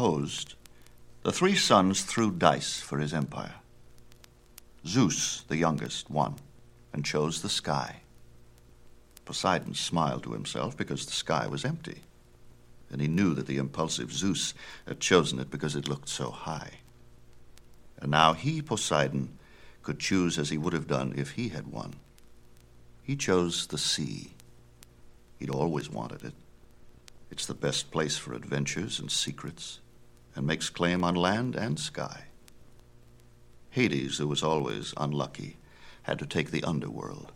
Opposed, the three sons threw dice for his empire. Zeus, the youngest, won and chose the sky. Poseidon smiled to himself because the sky was empty, and he knew that the impulsive Zeus had chosen it because it looked so high. And now he, Poseidon, could choose as he would have done if he had won. He chose the sea. He'd always wanted it. It's the best place for adventures and secrets, and makes claim on land and sky. Hades, who was always unlucky, had to take the underworld.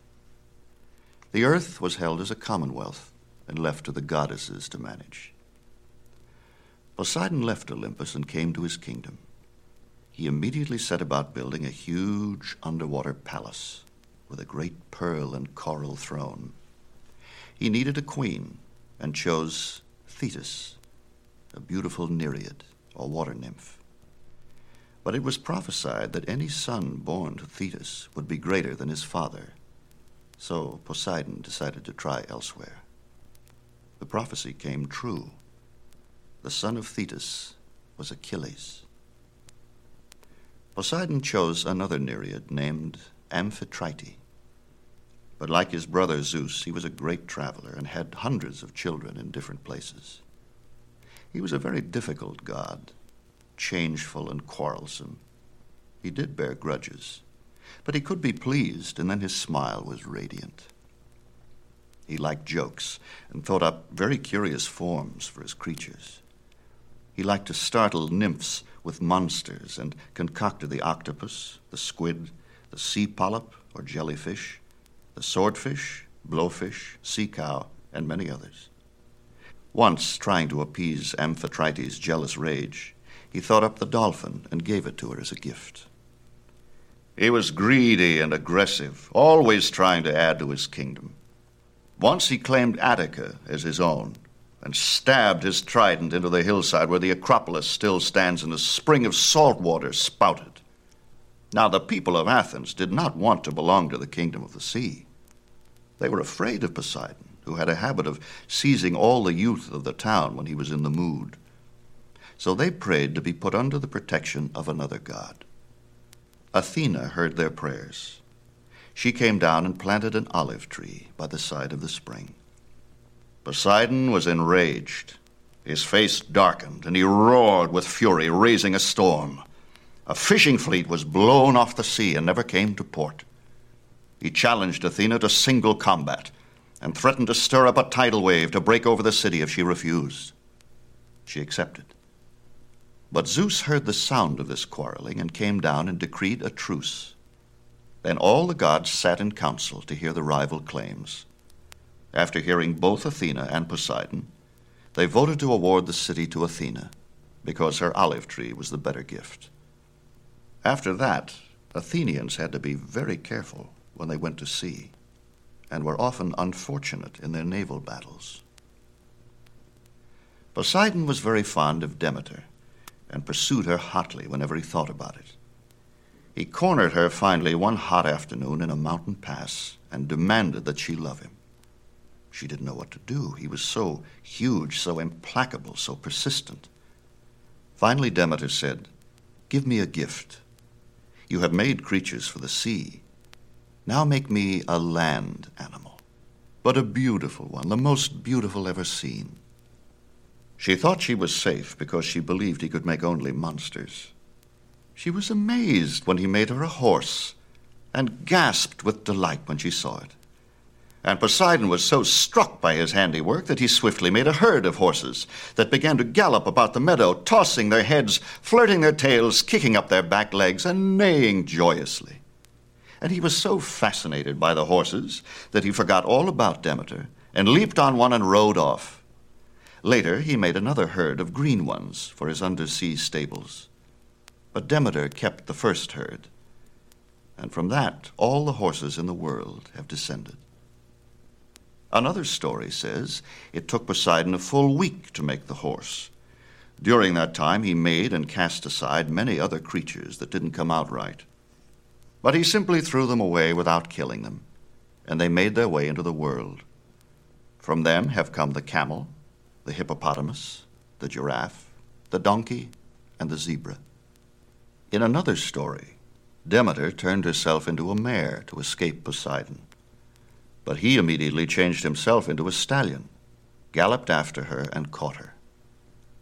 The earth was held as a commonwealth and left to the goddesses to manage. Poseidon left Olympus and came to his kingdom. He immediately set about building a huge underwater palace with a great pearl and coral throne. He needed a queen and chose Thetis, a beautiful nereid or water nymph. But it was prophesied that any son born to Thetis would be greater than his father. So Poseidon decided to try elsewhere. The prophecy came true. The son of Thetis was Achilles. Poseidon chose another nereid named Amphitrite. But like his brother Zeus, he was a great traveler and had hundreds of children in different places. He was a very difficult god, changeful and quarrelsome. He did bear grudges, but he could be pleased, and then his smile was radiant. He liked jokes and thought up very curious forms for his creatures. He liked to startle nymphs with monsters and concocted the octopus, the squid, the sea polyp or jellyfish, the swordfish, blowfish, sea cow, and many others. Once, trying to appease Amphitrite's jealous rage, he thought up the dolphin and gave it to her as a gift. He was greedy and aggressive, always trying to add to his kingdom. Once he claimed Attica as his own and stabbed his trident into the hillside where the Acropolis still stands and a spring of salt water spouted. Now, the people of Athens did not want to belong to the kingdom of the sea. They were afraid of Poseidon, who had a habit of seizing all the youth of the town when he was in the mood. So they prayed to be put under the protection of another god. Athena heard their prayers. She came down and planted an olive tree by the side of the spring. Poseidon was enraged. His face darkened, and he roared with fury, raising a storm. A fishing fleet was blown off the sea and never came to port. He challenged Athena to single combat and threatened to stir up a tidal wave to break over the city if she refused. She accepted. But Zeus heard the sound of this quarreling and came down and decreed a truce. Then all the gods sat in council to hear the rival claims. After hearing both Athena and Poseidon, they voted to award the city to Athena because her olive tree was the better gift. After that, Athenians had to be very careful when they went to sea and were often unfortunate in their naval battles. Poseidon was very fond of Demeter and pursued her hotly whenever he thought about it. He cornered her finally one hot afternoon in a mountain pass and demanded that she love him. She didn't know what to do. He was so huge, so implacable, so persistent. Finally, Demeter said, Give me a gift. You have made creatures for the sea. Now make me a land animal, but a beautiful one, the most beautiful ever seen. She thought she was safe because she believed he could make only monsters. She was amazed when he made her a horse and gasped with delight when she saw it. And Poseidon was so struck by his handiwork that he swiftly made a herd of horses that began to gallop about the meadow, tossing their heads, flirting their tails, kicking up their back legs, and neighing joyously. And he was so fascinated by the horses that he forgot all about Demeter and leaped on one and rode off. Later, he made another herd of green ones for his undersea stables. But Demeter kept the first herd, and from that all the horses in the world have descended. Another story says it took Poseidon a full week to make the horse. During that time, he made and cast aside many other creatures that didn't come out right. But he simply threw them away without killing them, and they made their way into the world. From them have come the camel, the hippopotamus, the giraffe, the donkey, and the zebra. In another story, Demeter turned herself into a mare to escape Poseidon. But he immediately changed himself into a stallion, galloped after her, and caught her.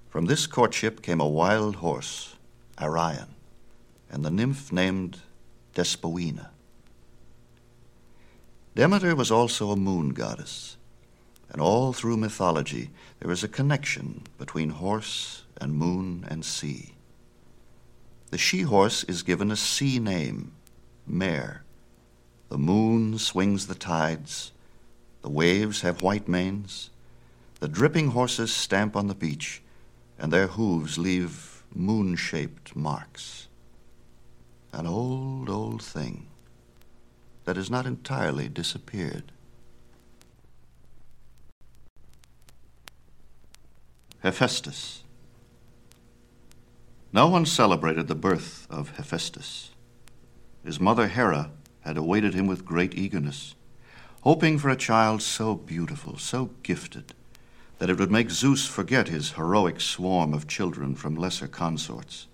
From this courtship came a wild horse, Arion, and the nymph named Despoina. Demeter was also a moon goddess, and all through mythology there is a connection between horse and moon and sea. The she horse is given a sea name, Mare. The moon swings the tides, the waves have white manes, the dripping horses stamp on the beach, and their hooves leave moon shaped marks. An old, old thing that has not entirely disappeared. Hephaestus. No one celebrated the birth of Hephaestus. His mother Hera had awaited him with great eagerness, hoping for a child so beautiful, so gifted, that it would make Zeus forget his heroic swarm of children from lesser consorts.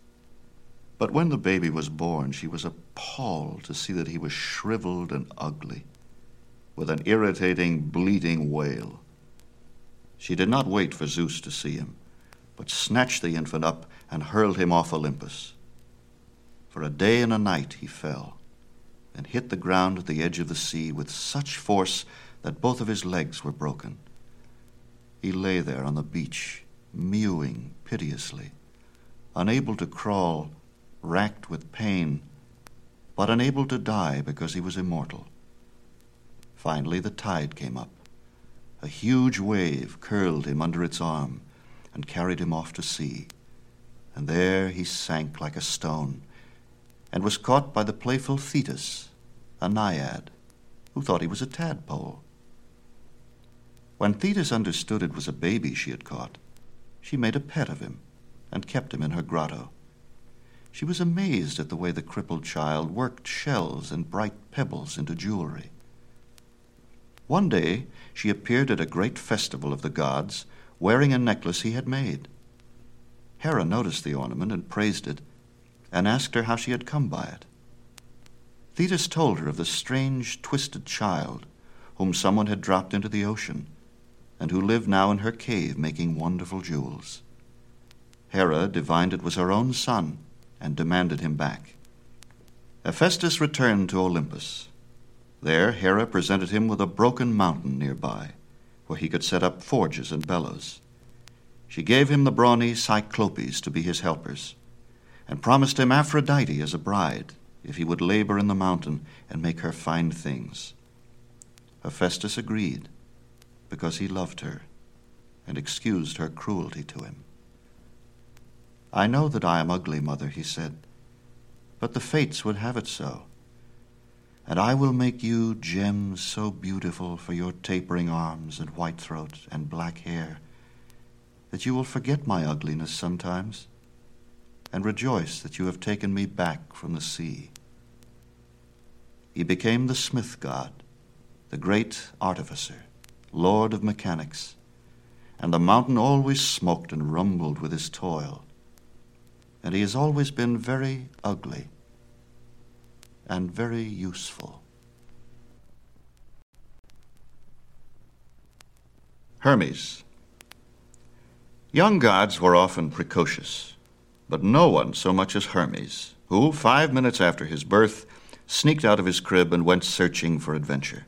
But when the baby was born, she was appalled to see that he was shriveled and ugly, with an irritating, bleating wail. She did not wait for Zeus to see him, but snatched the infant up and hurled him off Olympus. For a day and a night he fell, and hit the ground at the edge of the sea with such force that both of his legs were broken. He lay there on the beach, mewing piteously, unable to crawl, racked with pain, but unable to die because he was immortal. Finally, the tide came up. A huge wave curled him under its arm and carried him off to sea. And there he sank like a stone and was caught by the playful Thetis, a naiad, who thought he was a tadpole. When Thetis understood it was a baby she had caught, she made a pet of him and kept him in her grotto. She was amazed at the way the crippled child worked shells and bright pebbles into jewelry. One day she appeared at a great festival of the gods wearing a necklace he had made. Hera noticed the ornament and praised it, and asked her how she had come by it. Thetis told her of the strange, twisted child whom someone had dropped into the ocean, and who lived now in her cave making wonderful jewels. Hera divined it was her own son and demanded him back. Hephaestus returned to Olympus. There, Hera presented him with a broken mountain nearby, where he could set up forges and bellows. She gave him the brawny Cyclopes to be his helpers, and promised him Aphrodite as a bride if he would labor in the mountain and make her fine things. Hephaestus agreed, because he loved her and excused her cruelty to him. I know that I am ugly, mother, he said, but the fates would have it so. And I will make you gems so beautiful for your tapering arms and white throat and black hair that you will forget my ugliness sometimes and rejoice that you have taken me back from the sea. He became the smith god, the great artificer, lord of mechanics, and the mountain always smoked and rumbled with his toil and he has always been very ugly and very useful. Hermes. Young gods were often precocious, but no one so much as Hermes, who, five minutes after his birth, sneaked out of his crib and went searching for adventure.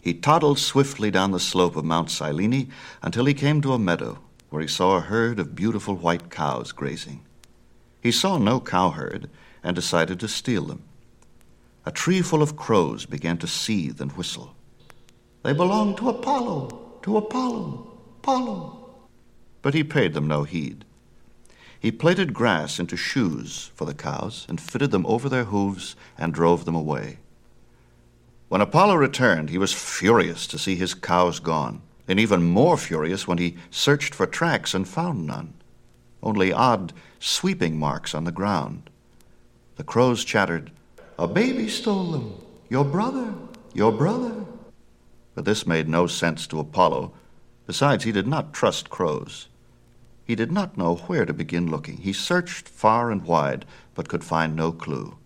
He toddled swiftly down the slope of Mount Cyllene until he came to a meadow where he saw a herd of beautiful white cows grazing. He saw no cowherd and decided to steal them. A tree full of crows began to seethe and whistle. They belong to Apollo, to Apollo, Apollo. But he paid them no heed. He plaited grass into shoes for the cows and fitted them over their hooves and drove them away. When Apollo returned, he was furious to see his cows gone, and even more furious when he searched for tracks and found none only odd sweeping marks on the ground. The crows chattered, A baby stole them. Your brother, your brother. But this made no sense to Apollo. Besides, he did not trust crows. He did not know where to begin looking. He searched far and wide, but could find no clue.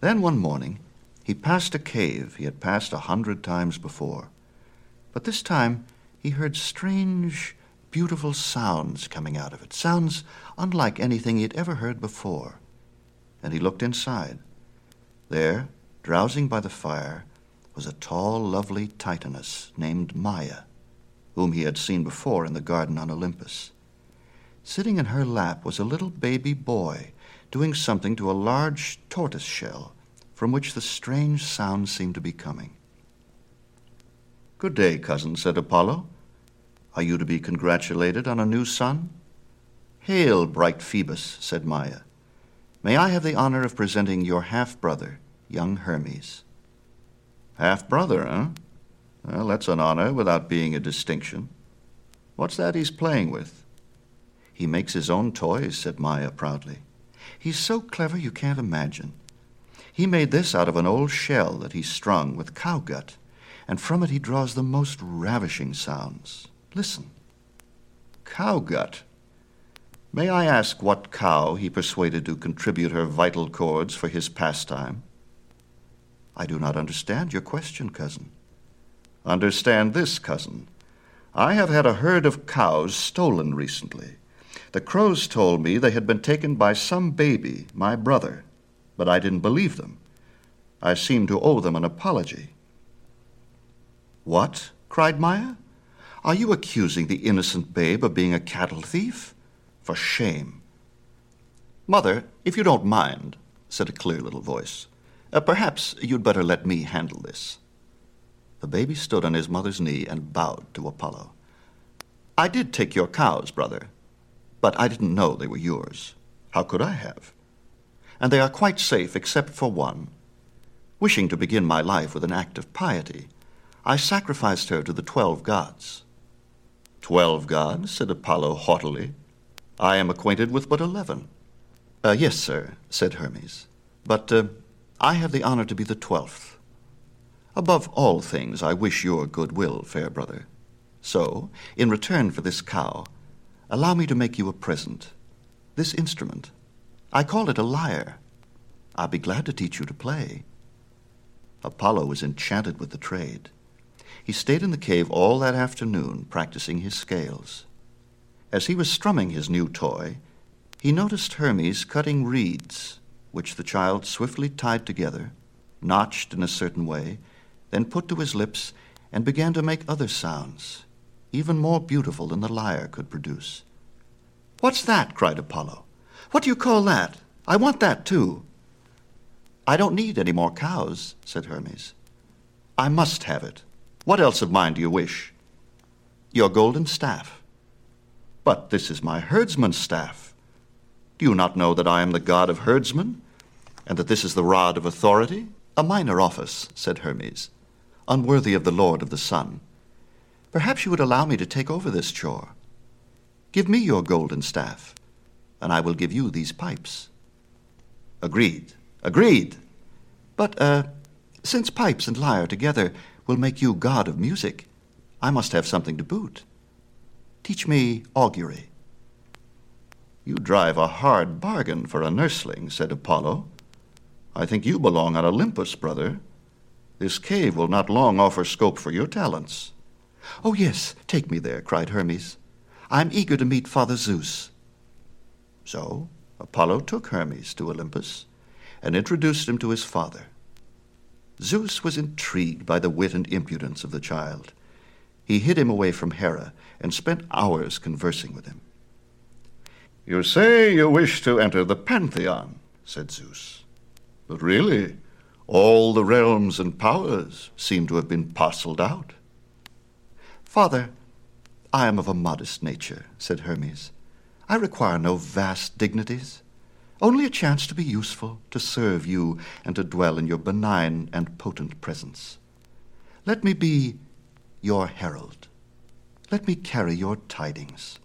Then one morning, he passed a cave he had passed a hundred times before. But this time, he heard strange, beautiful sounds coming out of it, sounds unlike anything he had ever heard before. And he looked inside. There, drowsing by the fire, was a tall, lovely Titaness named Maia, whom he had seen before in the garden on Olympus. Sitting in her lap was a little baby boy doing something to a large tortoise shell from which the strange sounds seemed to be coming. Good day, cousin, said Apollo. Are you to be congratulated on a new son? Hail, bright Phoebus, said Maia. May I have the honor of presenting your half brother, young Hermes. Half brother, eh? Well, that's an honor without being a distinction. What's that he's playing with? He makes his own toys, said Maia proudly. He's so clever you can't imagine. He made this out of an old shell that he strung with cow gut, and from it he draws the most ravishing sounds. Listen. Cow gut. May I ask what cow he persuaded to contribute her vital chords for his pastime? I do not understand your question, cousin. Understand this, cousin. I have had a herd of cows stolen recently. The crows told me they had been taken by some baby, my brother, but I didn't believe them. I seem to owe them an apology. What? cried Maia. Are you accusing the innocent babe of being a cattle thief? For shame. Mother, if you don't mind, said a clear little voice, uh, perhaps you'd better let me handle this. The baby stood on his mother's knee and bowed to Apollo. I did take your cows, brother, but I didn't know they were yours. How could I have? And they are quite safe except for one. Wishing to begin my life with an act of piety, I sacrificed her to the twelve gods. Twelve gods? said Apollo haughtily. I am acquainted with but eleven. Uh, yes, sir, said Hermes. But uh, I have the honor to be the twelfth. Above all things, I wish your goodwill, fair brother. So, in return for this cow, allow me to make you a present. This instrument. I call it a lyre. I'll be glad to teach you to play. Apollo was enchanted with the trade. He stayed in the cave all that afternoon, practicing his scales. As he was strumming his new toy, he noticed Hermes cutting reeds, which the child swiftly tied together, notched in a certain way, then put to his lips, and began to make other sounds, even more beautiful than the lyre could produce. What's that? cried Apollo. What do you call that? I want that too. I don't need any more cows, said Hermes. I must have it. What else of mine do you wish? Your golden staff. But this is my herdsman's staff. Do you not know that I am the god of herdsmen, and that this is the rod of authority? A minor office, said Hermes, unworthy of the Lord of the Sun. Perhaps you would allow me to take over this chore. Give me your golden staff, and I will give you these pipes. Agreed, agreed. But, uh, since pipes and lyre together will make you god of music, I must have something to boot. Teach me augury. You drive a hard bargain for a nursling, said Apollo. I think you belong on Olympus, brother. This cave will not long offer scope for your talents. Oh, yes, take me there, cried Hermes. I'm eager to meet Father Zeus. So Apollo took Hermes to Olympus and introduced him to his father. Zeus was intrigued by the wit and impudence of the child. He hid him away from Hera and spent hours conversing with him. You say you wish to enter the Pantheon, said Zeus. But really, all the realms and powers seem to have been parceled out. Father, I am of a modest nature, said Hermes. I require no vast dignities, only a chance to be useful, to serve you, and to dwell in your benign and potent presence. Let me be your herald. Let me carry your tidings.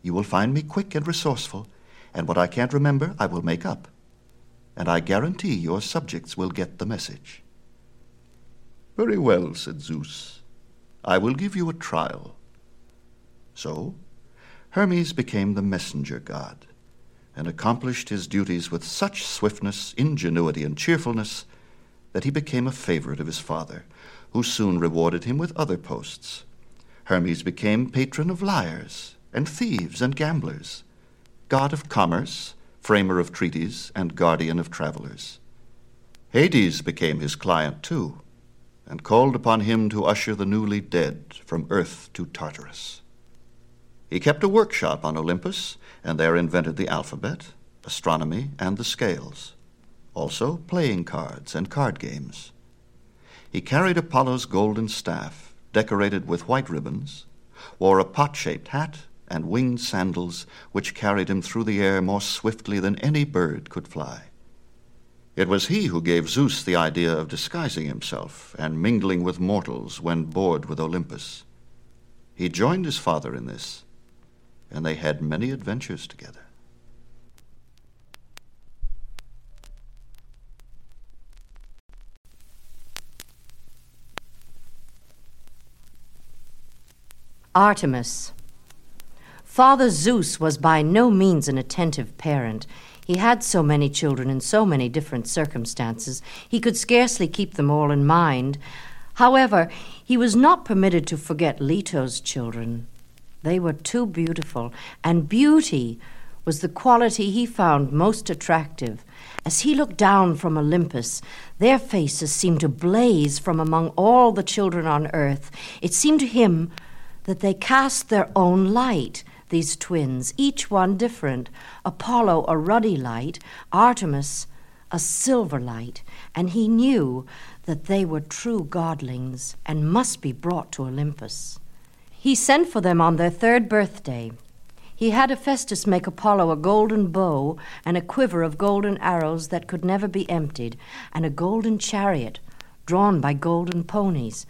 You will find me quick and resourceful, and what I can't remember I will make up. And I guarantee your subjects will get the message. Very well, said Zeus. I will give you a trial. So, Hermes became the messenger god and accomplished his duties with such swiftness, ingenuity, and cheerfulness that he became a favorite of his father, who soon rewarded him with other posts. Hermes became patron of liars and thieves and gamblers, god of commerce, framer of treaties, and guardian of travelers. Hades became his client too, and called upon him to usher the newly dead from earth to Tartarus. He kept a workshop on Olympus, and there invented the alphabet, astronomy, and the scales, also playing cards and card games. He carried Apollo's golden staff, decorated with white ribbons, wore a pot shaped hat, and winged sandals which carried him through the air more swiftly than any bird could fly. It was he who gave Zeus the idea of disguising himself and mingling with mortals when bored with Olympus. He joined his father in this and they had many adventures together. Artemis. Father Zeus was by no means an attentive parent. He had so many children in so many different circumstances, he could scarcely keep them all in mind. However, he was not permitted to forget Leto's children. They were too beautiful, and beauty was the quality he found most attractive. As he looked down from Olympus, their faces seemed to blaze from among all the children on earth. It seemed to him that they cast their own light, these twins, each one different Apollo a ruddy light, Artemis a silver light, and he knew that they were true godlings and must be brought to Olympus. He sent for them on their third birthday. He had Hephaestus make Apollo a golden bow and a quiver of golden arrows that could never be emptied, and a golden chariot drawn by golden ponies.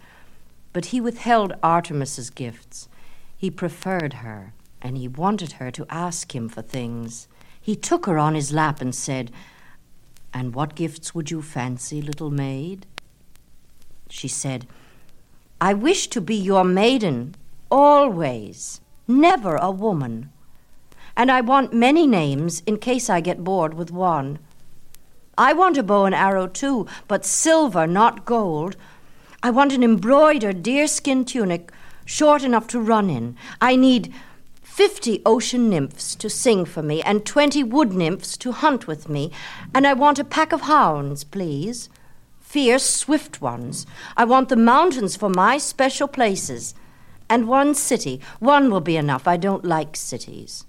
But he withheld Artemis's gifts. He preferred her, and he wanted her to ask him for things. He took her on his lap and said, And what gifts would you fancy, little maid? She said, I wish to be your maiden Always. Never a woman. And I want many names in case I get bored with one. I want a bow and arrow too, but silver, not gold. I want an embroidered deerskin tunic short enough to run in. I need fifty ocean nymphs to sing for me, and twenty wood nymphs to hunt with me. And I want a pack of hounds, please. Fierce, swift ones. I want the mountains for my special places. And one city. One will be enough. I don't like cities.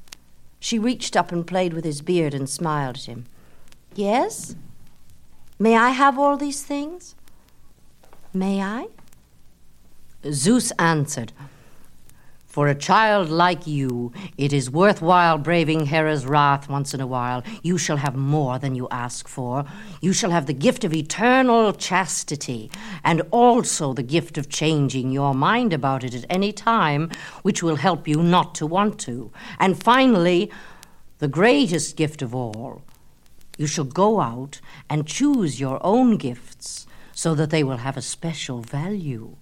She reached up and played with his beard and smiled at him. Yes? May I have all these things? May I? Zeus answered, for a child like you, it is worthwhile braving Hera's wrath once in a while. You shall have more than you ask for. You shall have the gift of eternal chastity, and also the gift of changing your mind about it at any time, which will help you not to want to. And finally, the greatest gift of all, you shall go out and choose your own gifts so that they will have a special value.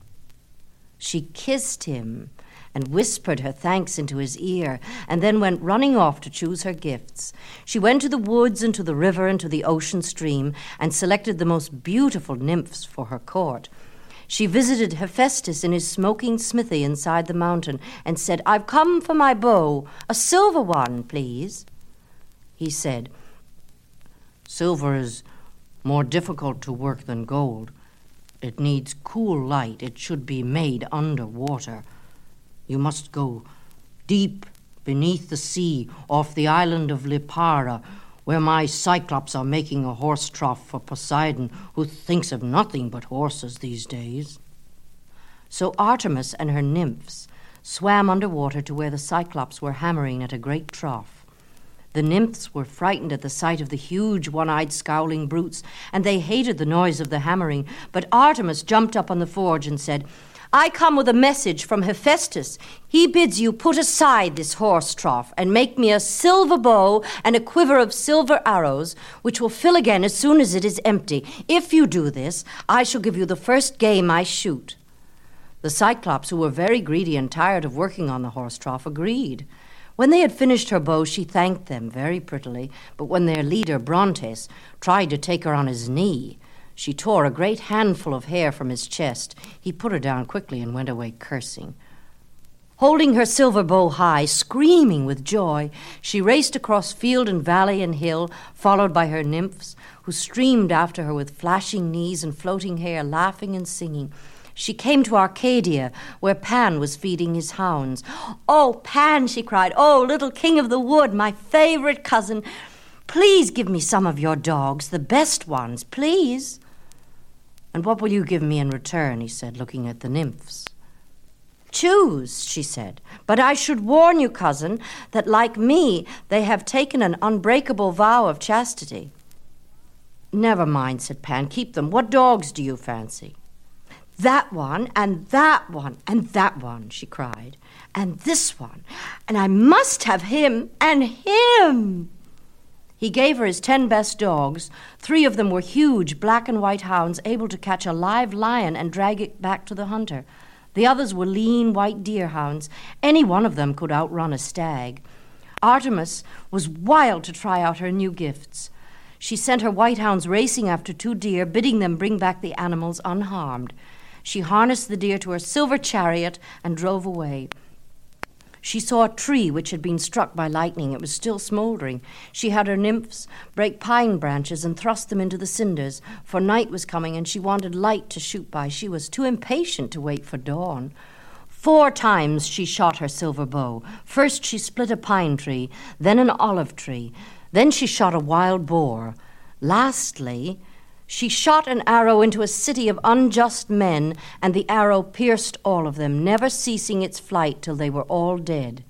She kissed him and whispered her thanks into his ear, and then went running off to choose her gifts. She went to the woods and to the river and to the ocean stream, and selected the most beautiful nymphs for her court. She visited Hephaestus in his smoking smithy inside the mountain, and said, I've come for my bow, a silver one, please. He said, Silver is more difficult to work than gold. It needs cool light. It should be made under water. You must go deep beneath the sea off the island of Lipara, where my Cyclops are making a horse trough for Poseidon, who thinks of nothing but horses these days. So Artemis and her nymphs swam under water to where the Cyclops were hammering at a great trough. The nymphs were frightened at the sight of the huge, one eyed, scowling brutes, and they hated the noise of the hammering. But Artemis jumped up on the forge and said, I come with a message from Hephaestus. He bids you put aside this horse trough and make me a silver bow and a quiver of silver arrows, which will fill again as soon as it is empty. If you do this, I shall give you the first game I shoot. The Cyclops, who were very greedy and tired of working on the horse trough, agreed. When they had finished her bow, she thanked them very prettily, but when their leader, Brontes, tried to take her on his knee, she tore a great handful of hair from his chest. He put her down quickly and went away cursing. Holding her silver bow high, screaming with joy, she raced across field and valley and hill, followed by her nymphs, who streamed after her with flashing knees and floating hair, laughing and singing. She came to Arcadia, where Pan was feeding his hounds. Oh, Pan, she cried, oh, little king of the wood, my favorite cousin, please give me some of your dogs, the best ones, please. And what will you give me in return? he said, looking at the nymphs. Choose, she said. But I should warn you, cousin, that like me, they have taken an unbreakable vow of chastity. Never mind, said Pan. Keep them. What dogs do you fancy? That one, and that one, and that one, she cried. And this one. And I must have him, and him. He gave her his ten best dogs. Three of them were huge black and white hounds, able to catch a live lion and drag it back to the hunter. The others were lean white deer hounds. Any one of them could outrun a stag. Artemis was wild to try out her new gifts. She sent her white hounds racing after two deer, bidding them bring back the animals unharmed. She harnessed the deer to her silver chariot and drove away. She saw a tree which had been struck by lightning. It was still smoldering. She had her nymphs break pine branches and thrust them into the cinders, for night was coming and she wanted light to shoot by. She was too impatient to wait for dawn. Four times she shot her silver bow. First she split a pine tree, then an olive tree, then she shot a wild boar. Lastly, she shot an arrow into a city of unjust men, and the arrow pierced all of them, never ceasing its flight till they were all dead.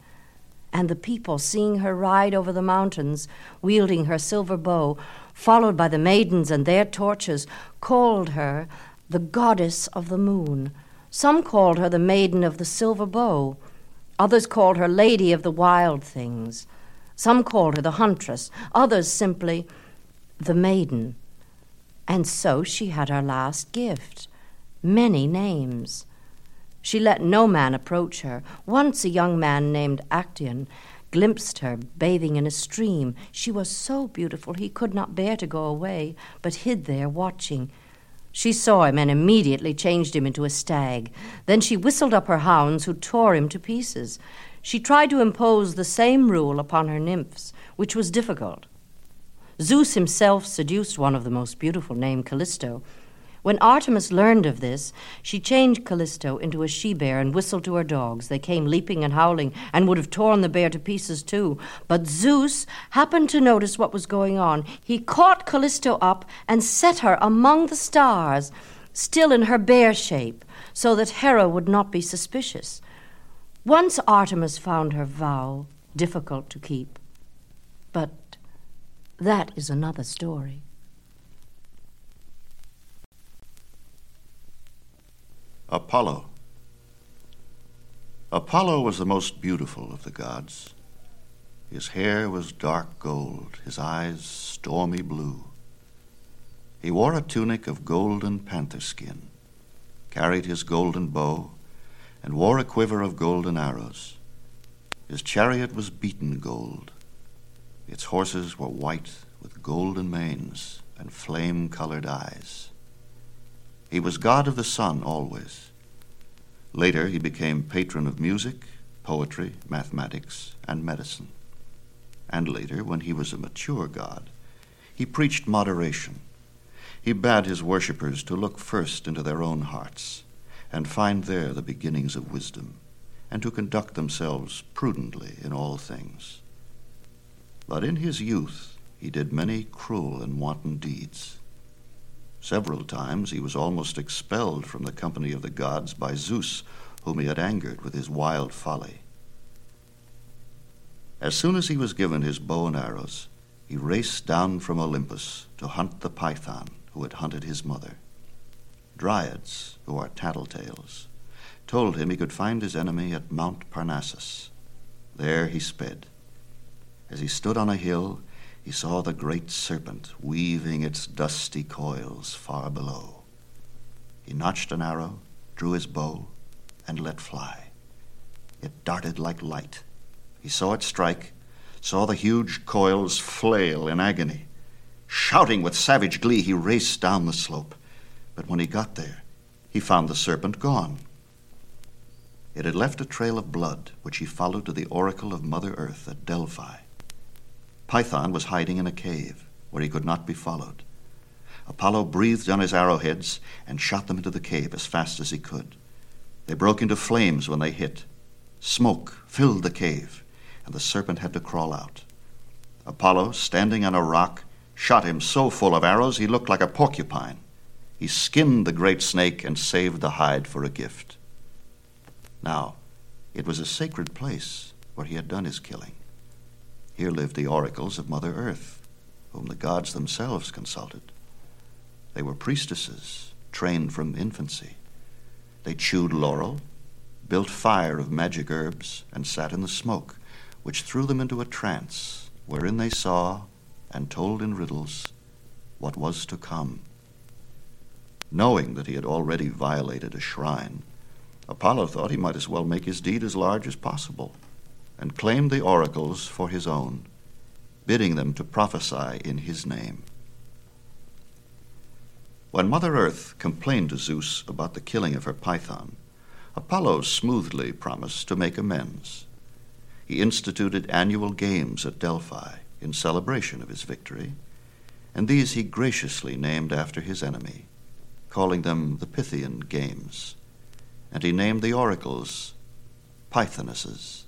And the people, seeing her ride over the mountains, wielding her silver bow, followed by the maidens and their torches, called her the goddess of the moon. Some called her the maiden of the silver bow. Others called her lady of the wild things. Some called her the huntress. Others simply the maiden. And so she had her last gift many names. She let no man approach her. Once a young man named Actaeon glimpsed her bathing in a stream. She was so beautiful he could not bear to go away, but hid there watching. She saw him and immediately changed him into a stag. Then she whistled up her hounds, who tore him to pieces. She tried to impose the same rule upon her nymphs, which was difficult. Zeus himself seduced one of the most beautiful, named Callisto. When Artemis learned of this, she changed Callisto into a she bear and whistled to her dogs. They came leaping and howling and would have torn the bear to pieces too. But Zeus happened to notice what was going on. He caught Callisto up and set her among the stars, still in her bear shape, so that Hera would not be suspicious. Once Artemis found her vow difficult to keep. But that is another story. Apollo. Apollo was the most beautiful of the gods. His hair was dark gold, his eyes stormy blue. He wore a tunic of golden panther skin, carried his golden bow, and wore a quiver of golden arrows. His chariot was beaten gold, its horses were white with golden manes and flame colored eyes. He was god of the sun always. Later, he became patron of music, poetry, mathematics, and medicine. And later, when he was a mature god, he preached moderation. He bade his worshippers to look first into their own hearts and find there the beginnings of wisdom, and to conduct themselves prudently in all things. But in his youth he did many cruel and wanton deeds. Several times he was almost expelled from the company of the gods by Zeus, whom he had angered with his wild folly. As soon as he was given his bow and arrows, he raced down from Olympus to hunt the python who had hunted his mother. Dryads, who are tattletales, told him he could find his enemy at Mount Parnassus. There he sped. As he stood on a hill, he saw the great serpent weaving its dusty coils far below. He notched an arrow, drew his bow, and let fly. It darted like light He saw it strike, saw the huge coils flail in agony. Shouting with savage glee, he raced down the slope. But when he got there, he found the serpent gone. It had left a trail of blood, which he followed to the oracle of Mother Earth at Delphi. Python was hiding in a cave where he could not be followed. Apollo breathed on his arrowheads and shot them into the cave as fast as he could. They broke into flames when they hit. Smoke filled the cave, and the serpent had to crawl out. Apollo, standing on a rock, shot him so full of arrows he looked like a porcupine. He skinned the great snake and saved the hide for a gift. Now, it was a sacred place where he had done his killing. Here lived the oracles of Mother Earth, whom the gods themselves consulted. They were priestesses, trained from infancy. They chewed laurel, built fire of magic herbs, and sat in the smoke, which threw them into a trance, wherein they saw and told in riddles what was to come. Knowing that he had already violated a shrine, Apollo thought he might as well make his deed as large as possible, and claimed the oracles for his own, bidding them to prophesy in his name. When Mother Earth complained to Zeus about the killing of her python, Apollo smoothly promised to make amends. He instituted annual games at Delphi in celebration of his victory, and these he graciously named after his enemy, calling them the Pythian Games, and he named the oracles Pythonesses.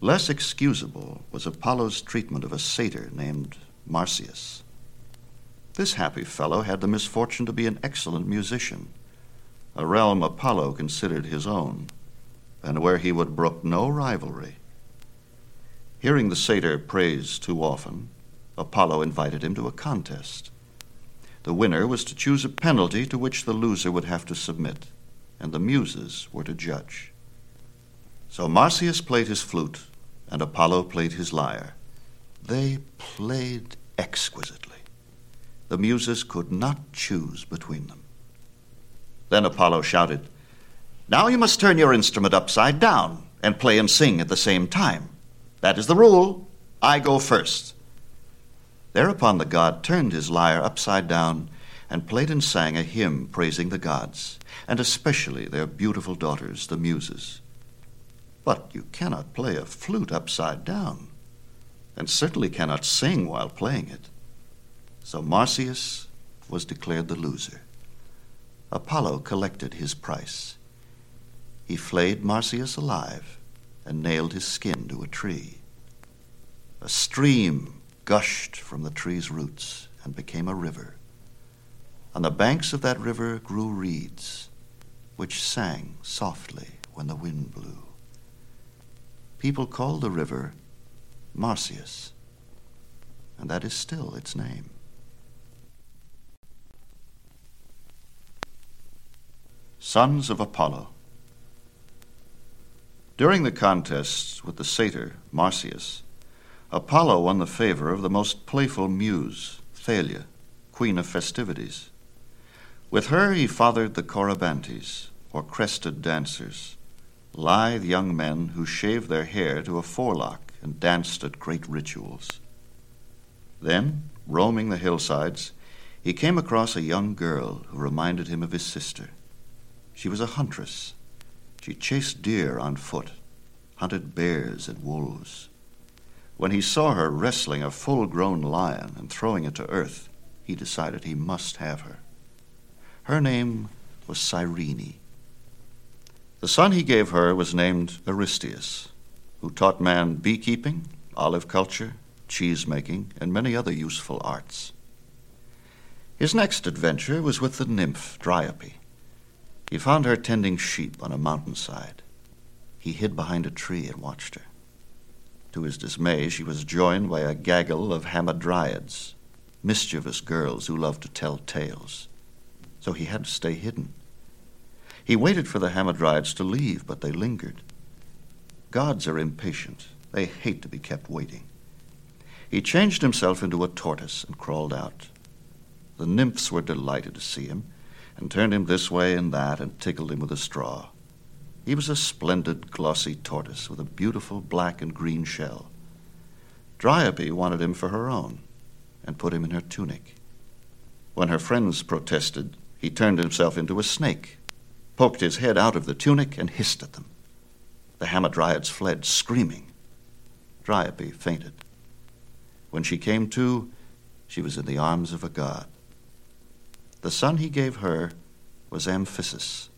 Less excusable was Apollo's treatment of a satyr named Marsyas. This happy fellow had the misfortune to be an excellent musician, a realm Apollo considered his own, and where he would brook no rivalry. Hearing the satyr praised too often, Apollo invited him to a contest. The winner was to choose a penalty to which the loser would have to submit, and the muses were to judge. So Marsyas played his flute, and Apollo played his lyre. They played exquisitely. The Muses could not choose between them. Then Apollo shouted, Now you must turn your instrument upside down and play and sing at the same time. That is the rule. I go first. Thereupon the god turned his lyre upside down and played and sang a hymn praising the gods, and especially their beautiful daughters, the Muses. But you cannot play a flute upside down, and certainly cannot sing while playing it. So Marsyas was declared the loser. Apollo collected his price. He flayed Marsyas alive and nailed his skin to a tree. A stream gushed from the tree's roots and became a river. On the banks of that river grew reeds, which sang softly when the wind blew. People called the river Marsyas, and that is still its name. Sons of Apollo. During the contests with the satyr, Marsyas, Apollo won the favor of the most playful muse, Thalia, queen of festivities. With her he fathered the Corybantes, or crested dancers, lithe young men who shaved their hair to a forelock and danced at great rituals. Then, roaming the hillsides, he came across a young girl who reminded him of his sister. She was a huntress. She chased deer on foot, hunted bears and wolves. When he saw her wrestling a full grown lion and throwing it to earth, he decided he must have her. Her name was Cyrene. The son he gave her was named Aristeus, who taught man beekeeping, olive culture, cheese making, and many other useful arts. His next adventure was with the nymph Dryope. He found her tending sheep on a mountainside. He hid behind a tree and watched her. To his dismay, she was joined by a gaggle of hamadryads, mischievous girls who loved to tell tales. So he had to stay hidden. He waited for the hamadryads to leave, but they lingered. Gods are impatient. They hate to be kept waiting. He changed himself into a tortoise and crawled out. The nymphs were delighted to see him and turned him this way and that and tickled him with a straw. He was a splendid, glossy tortoise with a beautiful black and green shell. Dryope wanted him for her own and put him in her tunic. When her friends protested, he turned himself into a snake, poked his head out of the tunic, and hissed at them. The Hamadryads fled, screaming. Dryope fainted. When she came to, she was in the arms of a god. The son he gave her was Amphissus,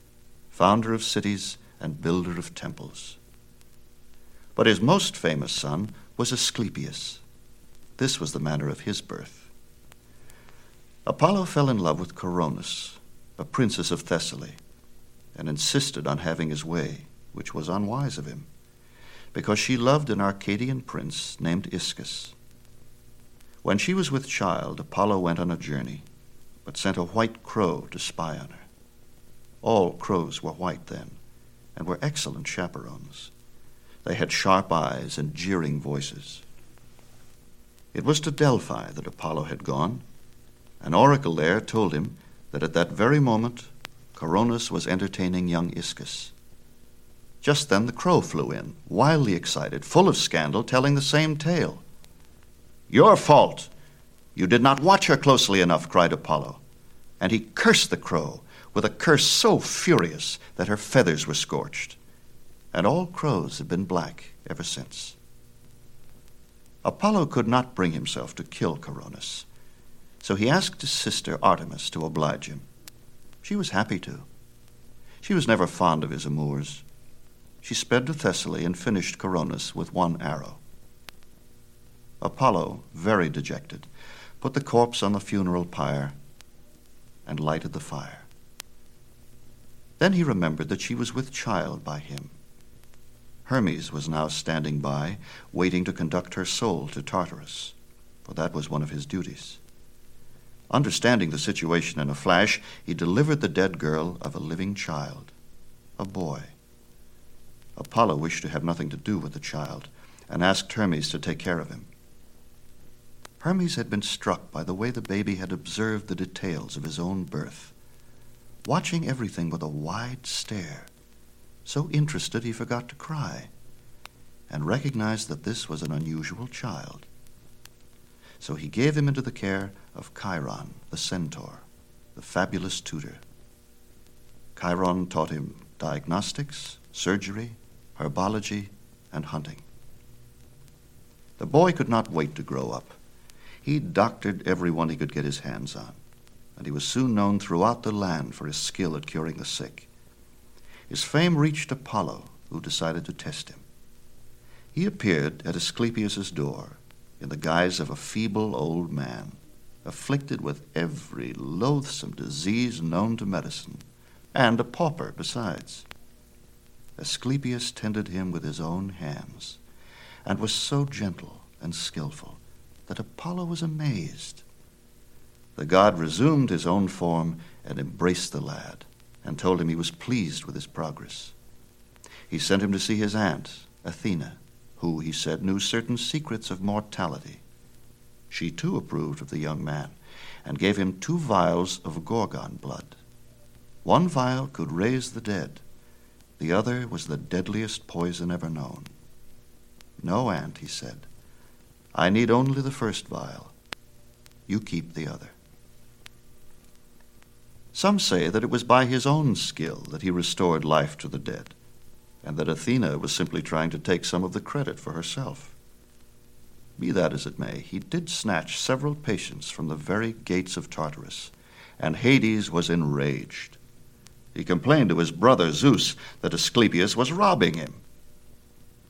founder of cities and builder of temples. But his most famous son was Asclepius. This was the manner of his birth. Apollo fell in love with Coronis, a princess of Thessaly, and insisted on having his way, which was unwise of him, because she loved an Arcadian prince named Iscus. When she was with child, Apollo went on a journey, but sent a white crow to spy on her. All crows were white then, and were excellent chaperons. They had sharp eyes and jeering voices. It was to Delphi that Apollo had gone. An oracle there told him that at that very moment Coronis was entertaining young Iscus. Just then the crow flew in, wildly excited, full of scandal, telling the same tale. Your fault! You did not watch her closely enough, cried Apollo. And he cursed the crow with a curse so furious that her feathers were scorched. And all crows have been black ever since. Apollo could not bring himself to kill Coronis, so he asked his sister Artemis to oblige him. She was happy to. She was never fond of his amours. She sped to Thessaly and finished Coronis with one arrow. Apollo, very dejected, put the corpse on the funeral pyre and lighted the fire. Then he remembered that she was with child by him. Hermes was now standing by, waiting to conduct her soul to Tartarus, for that was one of his duties. Understanding the situation in a flash, he delivered the dead girl of a living child, a boy. Apollo wished to have nothing to do with the child, and asked Hermes to take care of him. Hermes had been struck by the way the baby had observed the details of his own birth watching everything with a wide stare, so interested he forgot to cry, and recognized that this was an unusual child. So he gave him into the care of Chiron, the centaur, the fabulous tutor. Chiron taught him diagnostics, surgery, herbology, and hunting. The boy could not wait to grow up. He doctored everyone he could get his hands on and he was soon known throughout the land for his skill at curing the sick. His fame reached Apollo, who decided to test him. He appeared at Asclepius's door in the guise of a feeble old man, afflicted with every loathsome disease known to medicine, and a pauper besides. Asclepius tended him with his own hands, and was so gentle and skilful that Apollo was amazed. The god resumed his own form and embraced the lad, and told him he was pleased with his progress. He sent him to see his aunt, Athena, who, he said, knew certain secrets of mortality. She too approved of the young man, and gave him two vials of Gorgon blood. One vial could raise the dead, the other was the deadliest poison ever known. No, aunt, he said. I need only the first vial. You keep the other. Some say that it was by his own skill that he restored life to the dead, and that Athena was simply trying to take some of the credit for herself. Be that as it may, he did snatch several patients from the very gates of Tartarus, and Hades was enraged. He complained to his brother Zeus that Asclepius was robbing him.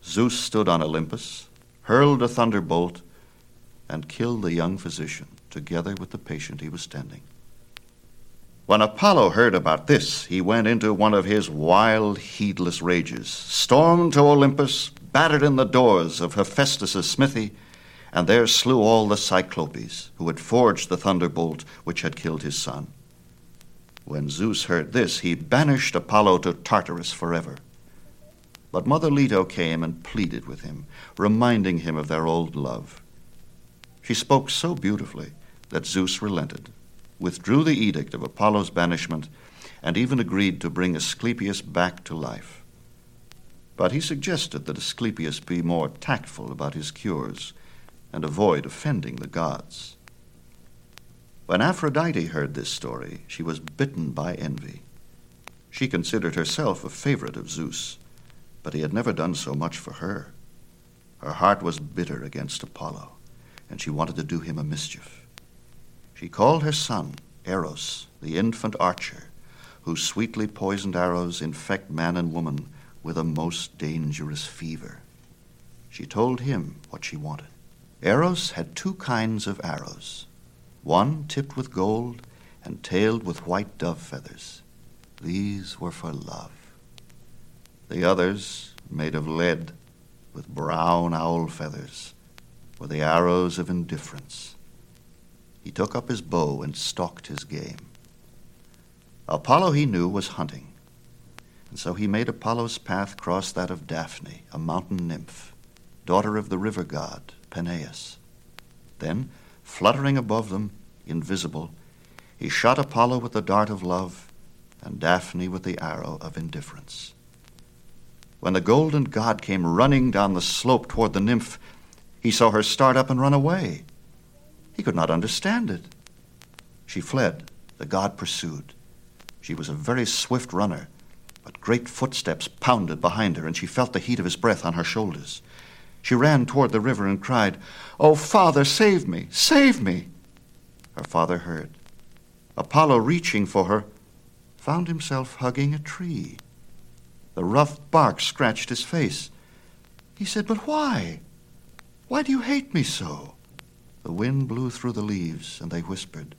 Zeus stood on Olympus, hurled a thunderbolt, and killed the young physician, together with the patient he was tending. When Apollo heard about this, he went into one of his wild, heedless rages, stormed to Olympus, battered in the doors of Hephaestus' smithy, and there slew all the Cyclopes who had forged the thunderbolt which had killed his son. When Zeus heard this, he banished Apollo to Tartarus forever. But Mother Leto came and pleaded with him, reminding him of their old love. She spoke so beautifully that Zeus relented withdrew the edict of Apollo's banishment, and even agreed to bring Asclepius back to life. But he suggested that Asclepius be more tactful about his cures and avoid offending the gods. When Aphrodite heard this story, she was bitten by envy. She considered herself a favorite of Zeus, but he had never done so much for her. Her heart was bitter against Apollo, and she wanted to do him a mischief. She called her son, Eros, the infant archer, whose sweetly poisoned arrows infect man and woman with a most dangerous fever. She told him what she wanted. Eros had two kinds of arrows, one tipped with gold and tailed with white dove feathers. These were for love. The others, made of lead, with brown owl feathers, were the arrows of indifference. He took up his bow and stalked his game. Apollo, he knew, was hunting, and so he made Apollo's path cross that of Daphne, a mountain nymph, daughter of the river god, Peneus. Then, fluttering above them, invisible, he shot Apollo with the dart of love and Daphne with the arrow of indifference. When the golden god came running down the slope toward the nymph, he saw her start up and run away. He could not understand it. She fled. The god pursued. She was a very swift runner, but great footsteps pounded behind her, and she felt the heat of his breath on her shoulders. She ran toward the river and cried, Oh, Father, save me! Save me! Her father heard. Apollo, reaching for her, found himself hugging a tree. The rough bark scratched his face. He said, But why? Why do you hate me so? The wind blew through the leaves, and they whispered,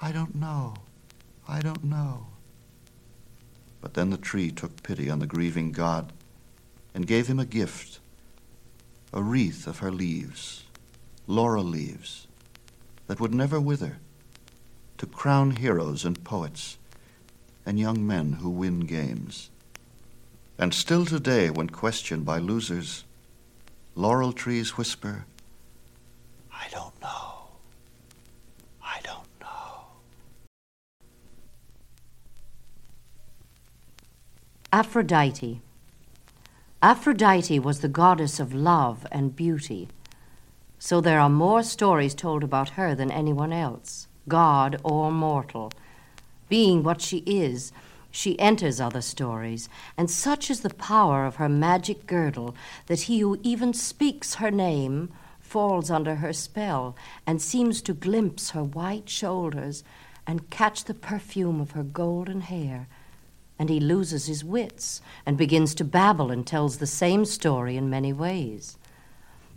I don't know. I don't know. But then the tree took pity on the grieving god and gave him a gift a wreath of her leaves, laurel leaves, that would never wither, to crown heroes and poets and young men who win games. And still today, when questioned by losers, laurel trees whisper, I don't know. I don't know. Aphrodite. Aphrodite was the goddess of love and beauty, so there are more stories told about her than anyone else, god or mortal. Being what she is, she enters other stories, and such is the power of her magic girdle that he who even speaks her name falls under her spell and seems to glimpse her white shoulders and catch the perfume of her golden hair. And he loses his wits and begins to babble and tells the same story in many ways.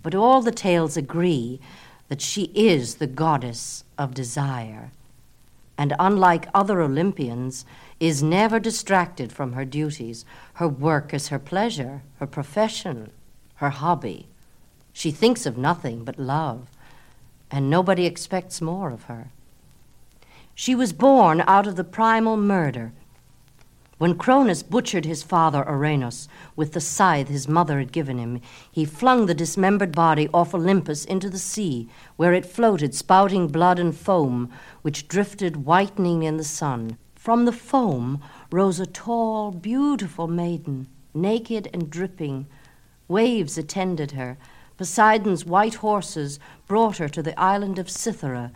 But all the tales agree that she is the goddess of desire and unlike other Olympians, is never distracted from her duties. Her work is her pleasure, her profession, her hobby. She thinks of nothing but love, and nobody expects more of her. She was born out of the primal murder when Cronus butchered his father Ouranos with the scythe his mother had given him, he flung the dismembered body off Olympus into the sea, where it floated, spouting blood and foam, which drifted whitening in the sun. From the foam rose a tall, beautiful maiden, naked and dripping. Waves attended her. Poseidon's white horses brought her to the island of Cythera.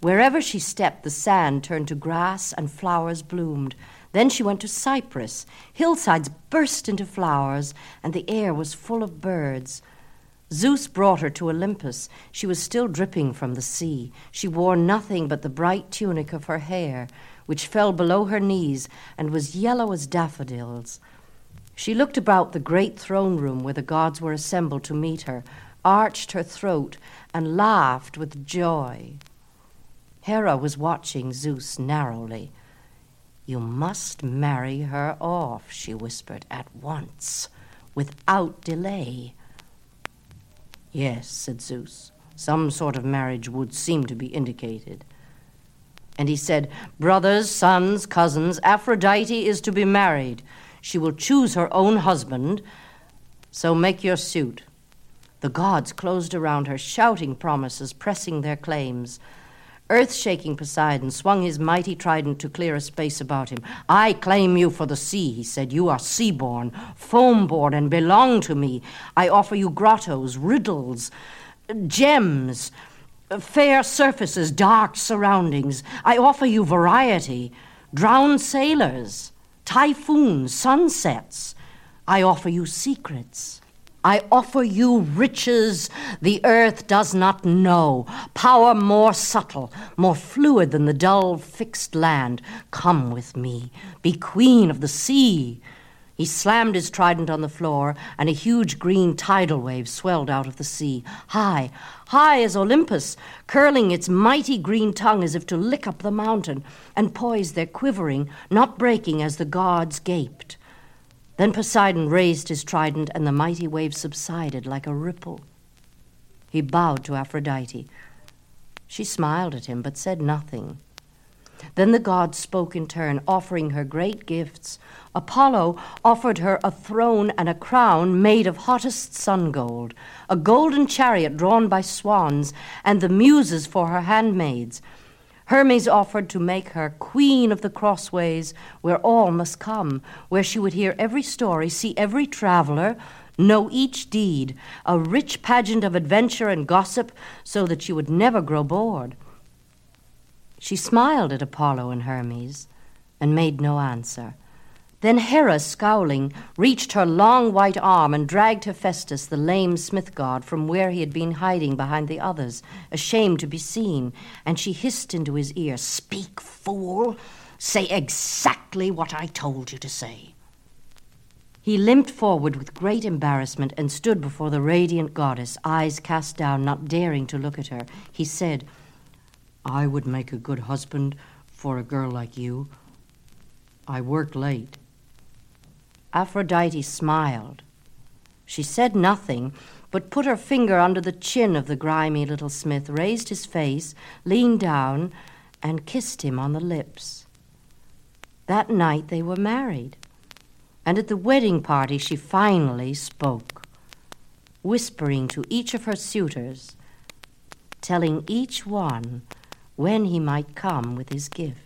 Wherever she stepped, the sand turned to grass and flowers bloomed. Then she went to Cyprus. Hillsides burst into flowers, and the air was full of birds. Zeus brought her to Olympus. She was still dripping from the sea. She wore nothing but the bright tunic of her hair, which fell below her knees and was yellow as daffodils. She looked about the great throne room where the gods were assembled to meet her, arched her throat, and laughed with joy. Hera was watching Zeus narrowly. You must marry her off, she whispered, at once, without delay. Yes, said Zeus. Some sort of marriage would seem to be indicated. And he said, Brothers, sons, cousins, Aphrodite is to be married. She will choose her own husband, so make your suit. The gods closed around her, shouting promises, pressing their claims. Earth shaking Poseidon swung his mighty trident to clear a space about him. I claim you for the sea, he said. You are sea-born, foam-born, and belong to me. I offer you grottos, riddles, gems, fair surfaces, dark surroundings. I offer you variety, drowned sailors, typhoons, sunsets. I offer you secrets. I offer you riches the earth does not know, power more subtle, more fluid than the dull, fixed land. Come with me, be queen of the sea. He slammed his trident on the floor, and a huge green tidal wave swelled out of the sea, high, high as Olympus, curling its mighty green tongue as if to lick up the mountain, and poised there quivering, not breaking as the gods gaped. Then Poseidon raised his trident, and the mighty wave subsided like a ripple. He bowed to Aphrodite. She smiled at him, but said nothing. Then the gods spoke in turn, offering her great gifts. Apollo offered her a throne and a crown made of hottest sun gold, a golden chariot drawn by swans, and the muses for her handmaids. Hermes offered to make her queen of the crossways where all must come, where she would hear every story, see every traveler, know each deed, a rich pageant of adventure and gossip, so that she would never grow bored. She smiled at Apollo and Hermes and made no answer. Then Hera, scowling, reached her long white arm and dragged Hephaestus, the lame smith god, from where he had been hiding behind the others, ashamed to be seen, and she hissed into his ear, Speak, fool! Say exactly what I told you to say. He limped forward with great embarrassment and stood before the radiant goddess, eyes cast down, not daring to look at her. He said, I would make a good husband for a girl like you. I work late. Aphrodite smiled. She said nothing, but put her finger under the chin of the grimy little smith, raised his face, leaned down, and kissed him on the lips. That night they were married, and at the wedding party she finally spoke, whispering to each of her suitors, telling each one when he might come with his gift.